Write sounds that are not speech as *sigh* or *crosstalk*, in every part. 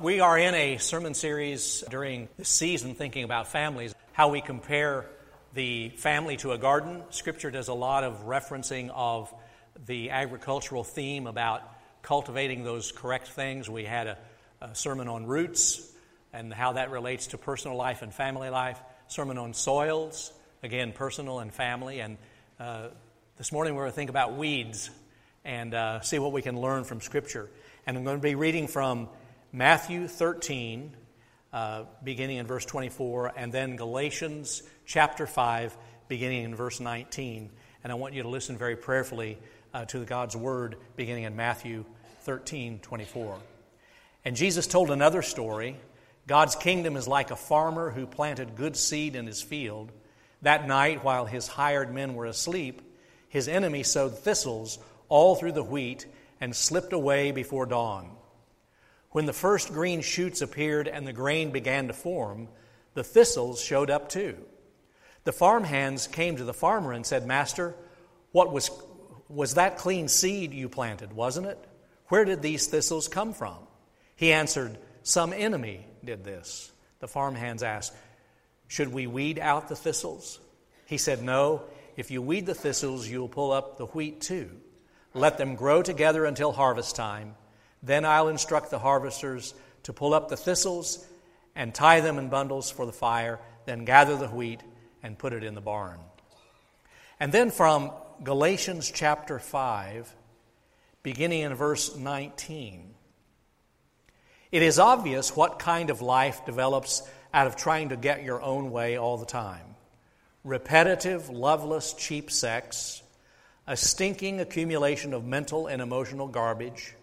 We are in a sermon series during the season thinking about families, how we compare the family to a garden. Scripture does a lot of referencing of the agricultural theme about cultivating those correct things. We had a, a sermon on roots and how that relates to personal life and family life, sermon on soils, again, personal and family. And uh, this morning we're going to think about weeds and uh, see what we can learn from Scripture. And I'm going to be reading from Matthew 13, uh, beginning in verse 24, and then Galatians chapter 5, beginning in verse 19. And I want you to listen very prayerfully uh, to God's word beginning in Matthew 13, 24. And Jesus told another story. God's kingdom is like a farmer who planted good seed in his field. That night, while his hired men were asleep, his enemy sowed thistles all through the wheat and slipped away before dawn. When the first green shoots appeared and the grain began to form, the thistles showed up too. The farmhands came to the farmer and said, Master, what was, was that clean seed you planted, wasn't it? Where did these thistles come from? He answered, Some enemy did this. The farmhands asked, Should we weed out the thistles? He said, No. If you weed the thistles, you'll pull up the wheat too. Let them grow together until harvest time. Then I'll instruct the harvesters to pull up the thistles and tie them in bundles for the fire, then gather the wheat and put it in the barn. And then from Galatians chapter 5, beginning in verse 19. It is obvious what kind of life develops out of trying to get your own way all the time repetitive, loveless, cheap sex, a stinking accumulation of mental and emotional garbage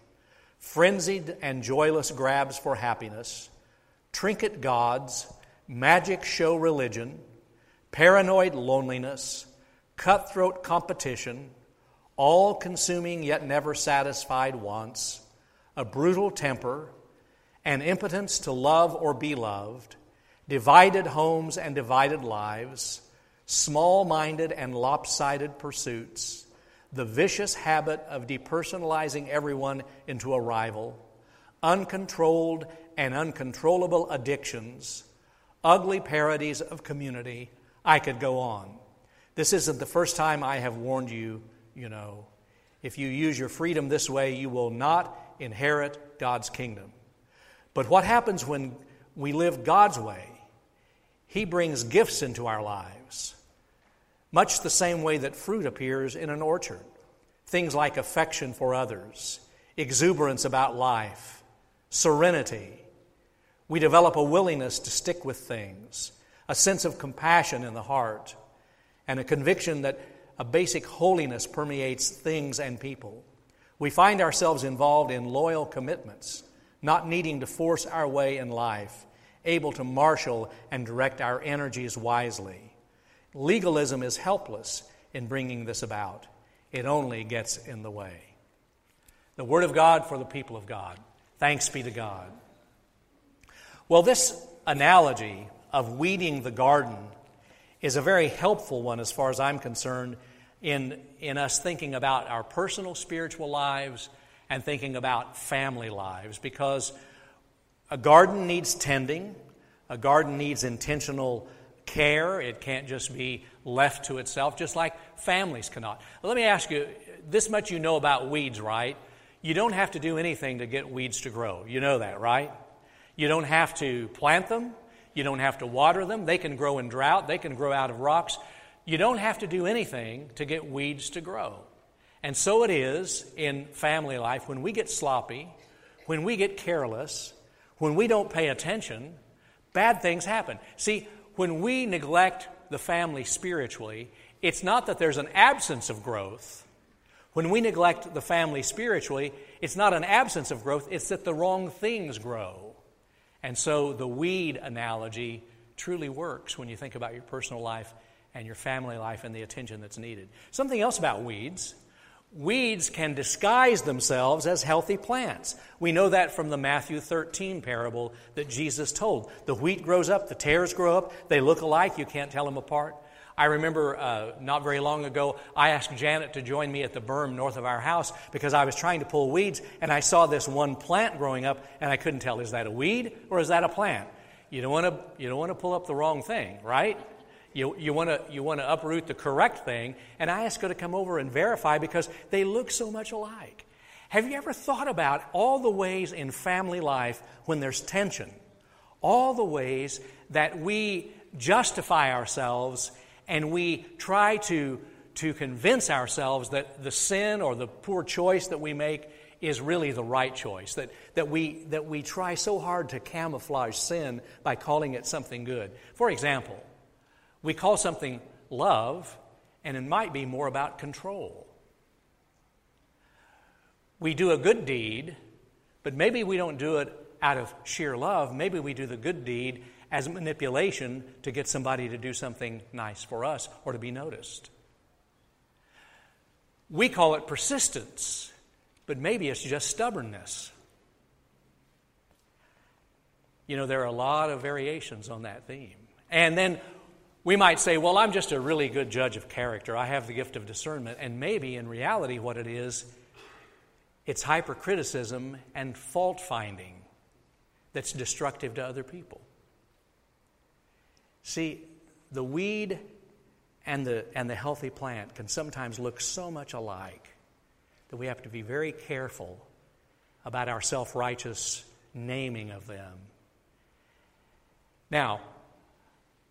frenzied and joyless grabs for happiness, trinket gods, magic show religion, paranoid loneliness, cutthroat competition, all consuming yet never satisfied wants, a brutal temper, an impotence to love or be loved, divided homes and divided lives, small minded and lopsided pursuits the vicious habit of depersonalizing everyone into a rival, uncontrolled and uncontrollable addictions, ugly parodies of community. I could go on. This isn't the first time I have warned you, you know. If you use your freedom this way, you will not inherit God's kingdom. But what happens when we live God's way? He brings gifts into our lives much the same way that fruit appears in an orchard. Things like affection for others, exuberance about life, serenity. We develop a willingness to stick with things, a sense of compassion in the heart, and a conviction that a basic holiness permeates things and people. We find ourselves involved in loyal commitments, not needing to force our way in life, able to marshal and direct our energies wisely. Legalism is helpless in bringing this about, it only gets in the way. The Word of God for the people of God. Thanks be to God. Well, this analogy of weeding the garden is a very helpful one as far as I'm concerned in, in us thinking about our personal spiritual lives and thinking about family lives because a garden needs tending, a garden needs intentional care. It can't just be left to itself, just like families cannot. Let me ask you this much you know about weeds, right? You don't have to do anything to get weeds to grow. You know that, right? You don't have to plant them. You don't have to water them. They can grow in drought. They can grow out of rocks. You don't have to do anything to get weeds to grow. And so it is in family life. When we get sloppy, when we get careless, when we don't pay attention, bad things happen. See, when we neglect the family spiritually, it's not that there's an absence of growth. When we neglect the family spiritually, it's not an absence of growth, it's that the wrong things grow. And so the weed analogy truly works when you think about your personal life and your family life and the attention that's needed. Something else about weeds Weeds can disguise themselves as healthy plants. We know that from the Matthew 13 parable that Jesus told. The wheat grows up, the tares grow up, they look alike, you can't tell them apart. I remember uh, not very long ago, I asked Janet to join me at the berm north of our house because I was trying to pull weeds and I saw this one plant growing up and I couldn't tell is that a weed or is that a plant? You don't want to, you don't want to pull up the wrong thing, right? You, you want to you want to uproot the correct thing. And I ask her to come over and verify because they look so much alike. Have you ever thought about all the ways in family life when there's tension? All the ways that we justify ourselves and we try to, to convince ourselves that the sin or the poor choice that we make is really the right choice. That, that, we, that we try so hard to camouflage sin by calling it something good. For example, we call something love, and it might be more about control. We do a good deed, but maybe we don't do it out of sheer love. Maybe we do the good deed as manipulation to get somebody to do something nice for us or to be noticed. We call it persistence, but maybe it's just stubbornness. You know, there are a lot of variations on that theme. And then we might say, well, I'm just a really good judge of character. I have the gift of discernment. And maybe in reality, what it is, it's hypercriticism and fault finding that's destructive to other people. See, the weed and the, and the healthy plant can sometimes look so much alike that we have to be very careful about our self righteous naming of them. Now,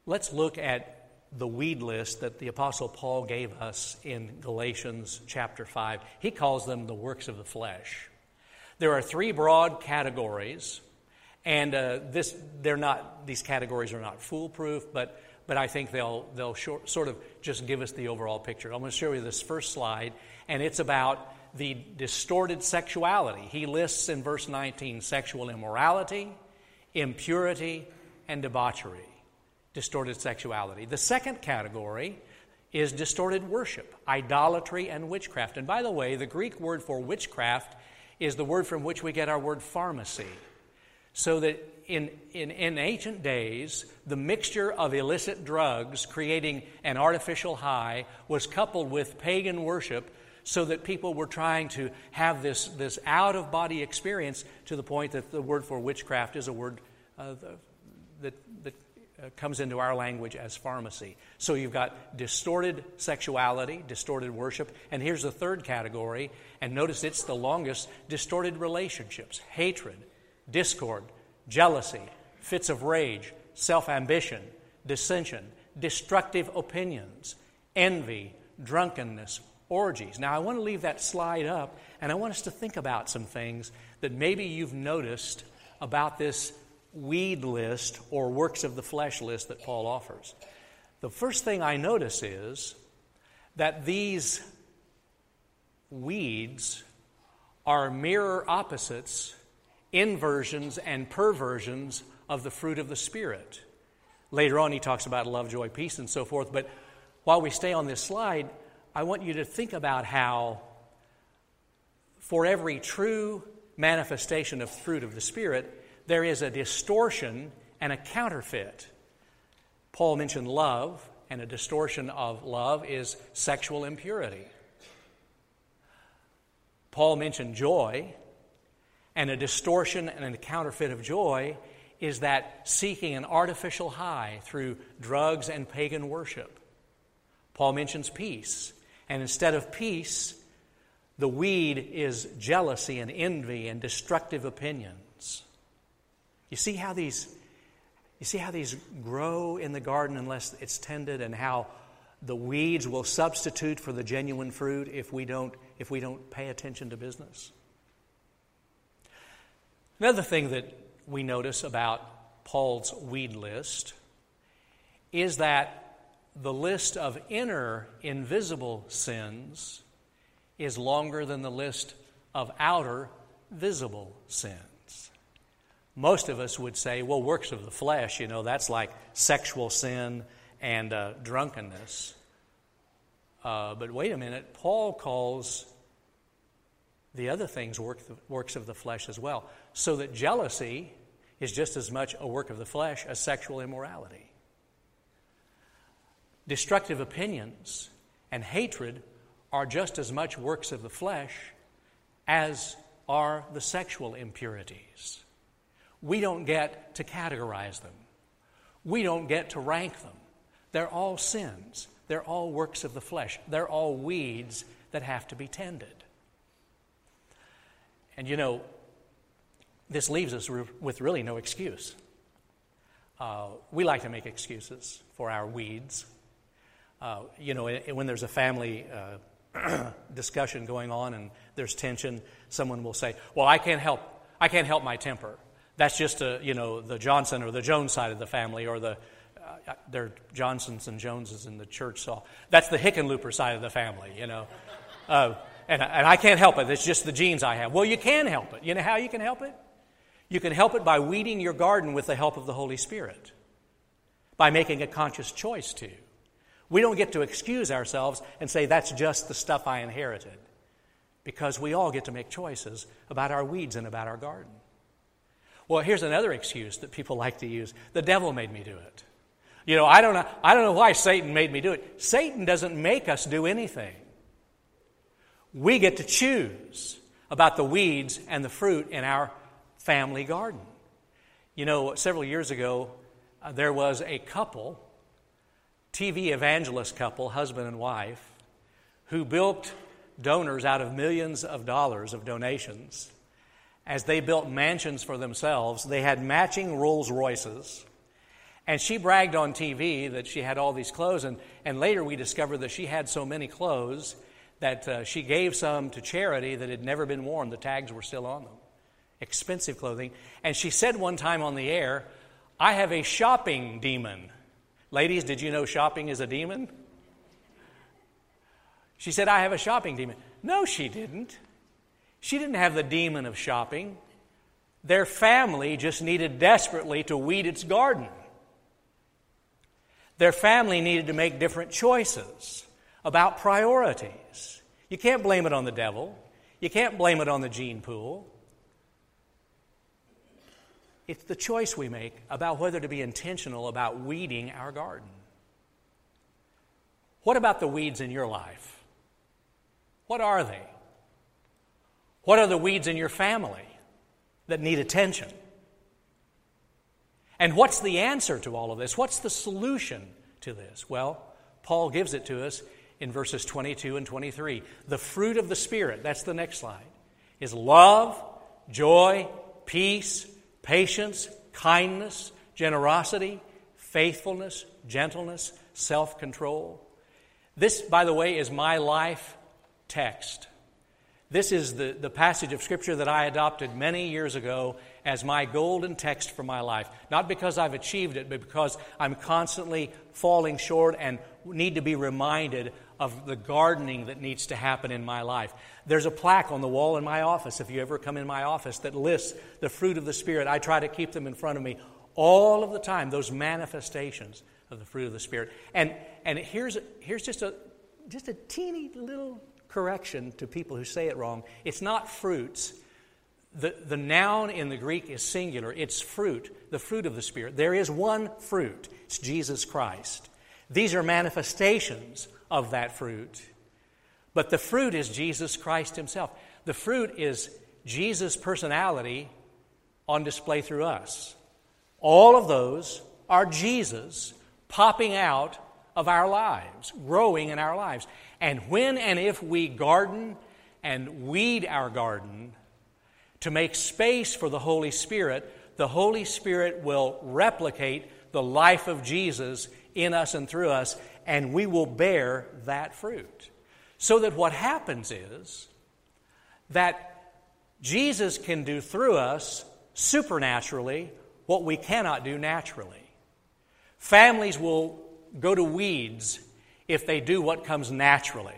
let's look at the weed list that the Apostle Paul gave us in Galatians chapter 5. He calls them the works of the flesh. There are three broad categories and uh, this, they're not, these categories are not foolproof, but, but I think they'll, they'll short, sort of just give us the overall picture. I'm going to show you this first slide, and it's about the distorted sexuality. He lists in verse 19 sexual immorality, impurity, and debauchery. Distorted sexuality. The second category is distorted worship, idolatry, and witchcraft. And by the way, the Greek word for witchcraft is the word from which we get our word pharmacy. So that in, in, in ancient days, the mixture of illicit drugs creating an artificial high was coupled with pagan worship so that people were trying to have this, this out of body experience to the point that the word for witchcraft is a word uh, that, that Uh, comes into our language as pharmacy. So you've got distorted sexuality, distorted worship, and here's the third category, and notice it's the longest distorted relationships, hatred, discord, jealousy, fits of rage, self ambition, dissension, destructive opinions, envy, drunkenness, orgies. Now, I want to leave that slide up, and I want us to think about some things that maybe you've noticed about this weed list or works of the flesh list that Paul offers. The first thing I notice is that these weeds are mirror opposites inversions and perversions of the fruit of the Spirit. Later on, he talks about love, joy, peace, and so forth. But while we stay on this slide, I want you to think about how, for every true manifestation of fruit of the Spirit, there is a distortion and a counterfeit. Paul mentioned love, and a distortion of love is sexual impurity. Paul mentioned joy, and a distortion and a counterfeit of joy is that seeking an artificial high through drugs and pagan worship. Paul mentions peace, and instead of peace, the weed is jealousy and envy and destructive opinions. You see how these you see how these grow in the garden unless it's tended and how the weeds will substitute for the genuine fruit if we don't if we don't pay attention to business? Another thing that we notice about Paul's weed list is that the list of inner invisible sins is longer than the list of outer visible sins. Most of us would say, well, works of the flesh, you know, that's like sexual sin and uh, drunkenness. Uh, but wait a minute, Paul calls the other things work, works of the flesh as well so that jealousy is just as much a work of the flesh as sexual immorality. destructive opinions and hatred are just as much works of the flesh as are the sexual impurities. We don't get to categorize them, we don't get to rank them. They're all sins, they're all works of the flesh, they're all weeds that have to be tended. And you know, this leaves us with really no excuse. Uh, we like to make excuses for our weeds. Uh, you know, when there's a family uh, *clears throat* discussion going on and there's tension, someone will say, "Well, I can't help. I can't help my temper. That's just a, you know the Johnson or the Jones side of the family, or the uh, they're Johnsons and Joneses in the church. So that's the Hickenlooper side of the family. You know." Uh, and, and I can't help it. It's just the genes I have. Well, you can help it. You know how you can help it? You can help it by weeding your garden with the help of the Holy Spirit, by making a conscious choice to. We don't get to excuse ourselves and say, that's just the stuff I inherited, because we all get to make choices about our weeds and about our garden. Well, here's another excuse that people like to use the devil made me do it. You know, I don't know, I don't know why Satan made me do it. Satan doesn't make us do anything. We get to choose about the weeds and the fruit in our family garden. You know, several years ago, uh, there was a couple, TV evangelist couple, husband and wife, who built donors out of millions of dollars of donations. As they built mansions for themselves, they had matching Rolls Royces. And she bragged on TV that she had all these clothes, and, and later we discovered that she had so many clothes that uh, she gave some to charity that had never been worn. The tags were still on them expensive clothing. And she said one time on the air, I have a shopping demon. Ladies, did you know shopping is a demon? She said, I have a shopping demon. No, she didn't. She didn't have the demon of shopping. Their family just needed desperately to weed its garden. Their family needed to make different choices about priorities. You can't blame it on the devil. You can't blame it on the gene pool. It's the choice we make about whether to be intentional about weeding our garden. What about the weeds in your life? What are they? What are the weeds in your family that need attention? And what's the answer to all of this? What's the solution to this? Well, Paul gives it to us in verses 22 and 23. The fruit of the Spirit, that's the next slide, is love, joy, peace, patience, kindness, generosity, faithfulness, gentleness, self control. This, by the way, is my life text. This is the, the passage of Scripture that I adopted many years ago as my golden text for my life. Not because I've achieved it, but because I'm constantly falling short and need to be reminded of the gardening that needs to happen in my life. There's a plaque on the wall in my office, if you ever come in my office, that lists the fruit of the Spirit. I try to keep them in front of me all of the time, those manifestations of the fruit of the Spirit. And, and here's, here's just, a, just a teeny little correction to people who say it wrong it's not fruits. The, the noun in the Greek is singular, it's fruit, the fruit of the Spirit. There is one fruit, it's Jesus Christ. These are manifestations of that fruit. But the fruit is Jesus Christ Himself. The fruit is Jesus' personality on display through us. All of those are Jesus popping out of our lives, growing in our lives. And when and if we garden and weed our garden to make space for the Holy Spirit, the Holy Spirit will replicate the life of Jesus in us and through us, and we will bear that fruit. So that what happens is that Jesus can do through us supernaturally what we cannot do naturally. Families will go to weeds if they do what comes naturally.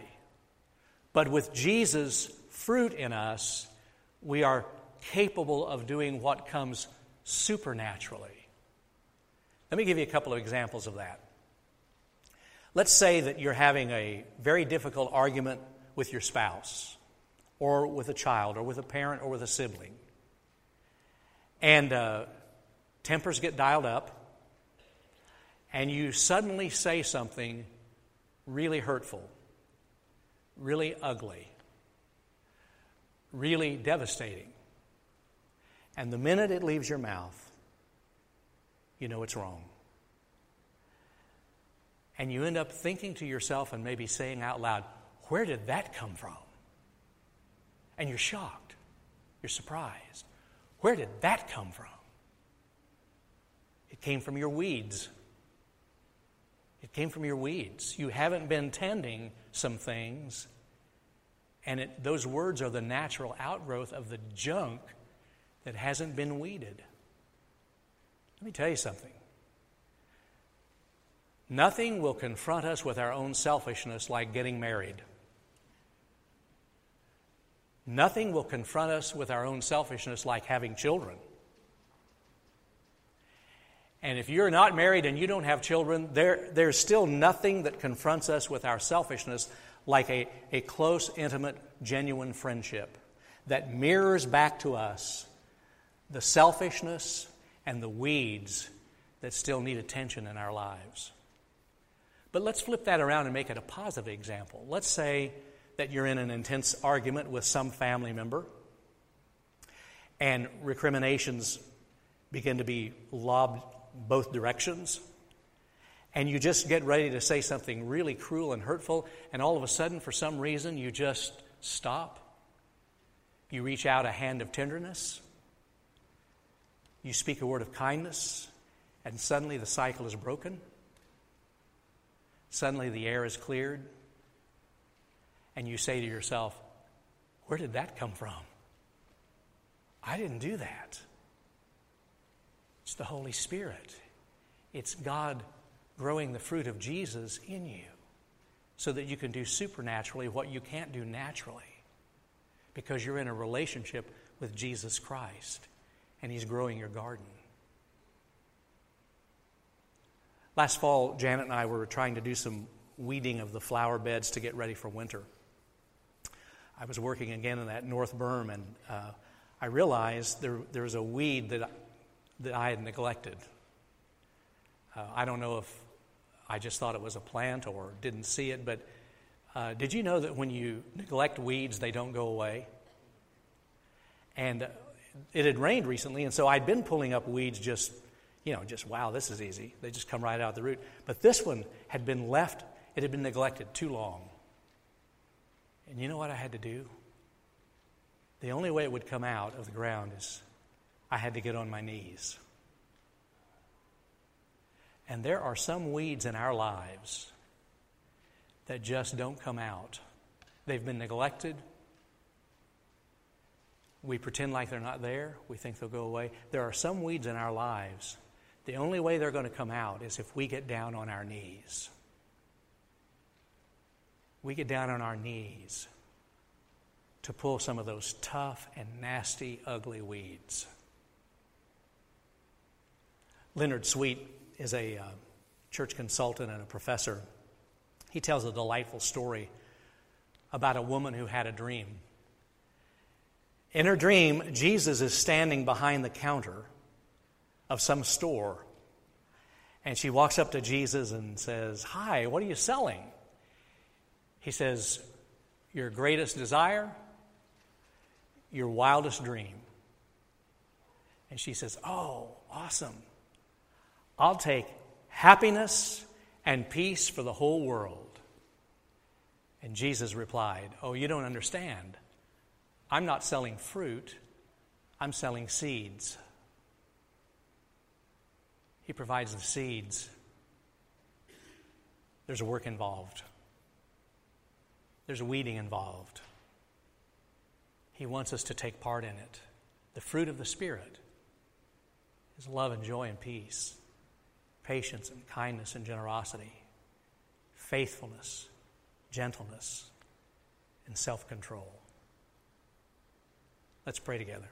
But with Jesus' fruit in us, we are capable of doing what comes supernaturally. Let me give you a couple of examples of that. Let's say that you're having a very difficult argument with your spouse, or with a child, or with a parent, or with a sibling. And uh, tempers get dialed up, and you suddenly say something really hurtful, really ugly, really devastating. And the minute it leaves your mouth, you know it's wrong. And you end up thinking to yourself and maybe saying out loud, Where did that come from? And you're shocked. You're surprised. Where did that come from? It came from your weeds. It came from your weeds. You haven't been tending some things, and it, those words are the natural outgrowth of the junk that hasn't been weeded. Let me tell you something. Nothing will confront us with our own selfishness like getting married. Nothing will confront us with our own selfishness like having children. And if you're not married and you don't have children, there, there's still nothing that confronts us with our selfishness like a, a close, intimate, genuine friendship that mirrors back to us the selfishness and the weeds that still need attention in our lives. But let's flip that around and make it a positive example. Let's say that you're in an intense argument with some family member and recriminations begin to be lobbed both directions. And you just get ready to say something really cruel and hurtful, and all of a sudden, for some reason, you just stop. You reach out a hand of tenderness. You speak a word of kindness, and suddenly the cycle is broken. Suddenly the air is cleared, and you say to yourself, Where did that come from? I didn't do that. The Holy Spirit. It's God growing the fruit of Jesus in you so that you can do supernaturally what you can't do naturally because you're in a relationship with Jesus Christ and He's growing your garden. Last fall, Janet and I were trying to do some weeding of the flower beds to get ready for winter. I was working again in that North Berm, and uh, I realized there, there was a weed that that I had neglected. Uh, I don't know if I just thought it was a plant or didn't see it, but uh, did you know that when you neglect weeds, they don't go away? And uh, it had rained recently, and so I'd been pulling up weeds just, you know, just wow, this is easy. They just come right out of the root. But this one had been left, it had been neglected too long. And you know what I had to do? The only way it would come out of the ground is I had to get on my knees. And there are some weeds in our lives that just don't come out. They've been neglected. We pretend like they're not there. We think they'll go away. There are some weeds in our lives. The only way they're going to come out is if we get down on our knees. We get down on our knees to pull some of those tough and nasty, ugly weeds. Leonard Sweet is a uh, church consultant and a professor. He tells a delightful story about a woman who had a dream. In her dream, Jesus is standing behind the counter of some store. And she walks up to Jesus and says, Hi, what are you selling? He says, Your greatest desire, your wildest dream. And she says, Oh, awesome. I'll take happiness and peace for the whole world. And Jesus replied, Oh, you don't understand. I'm not selling fruit, I'm selling seeds. He provides the seeds. There's work involved, there's weeding involved. He wants us to take part in it. The fruit of the Spirit is love and joy and peace patience and kindness and generosity, faithfulness, gentleness, and self control. Let's pray together.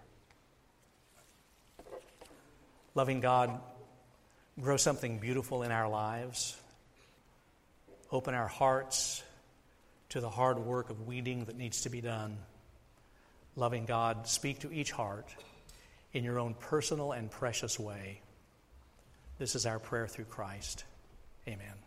Loving God, grow something beautiful in our lives. Open our hearts to the hard work of weeding that needs to be done. Loving God, speak to each heart in your own personal and precious way. This is our prayer through Christ. Amen.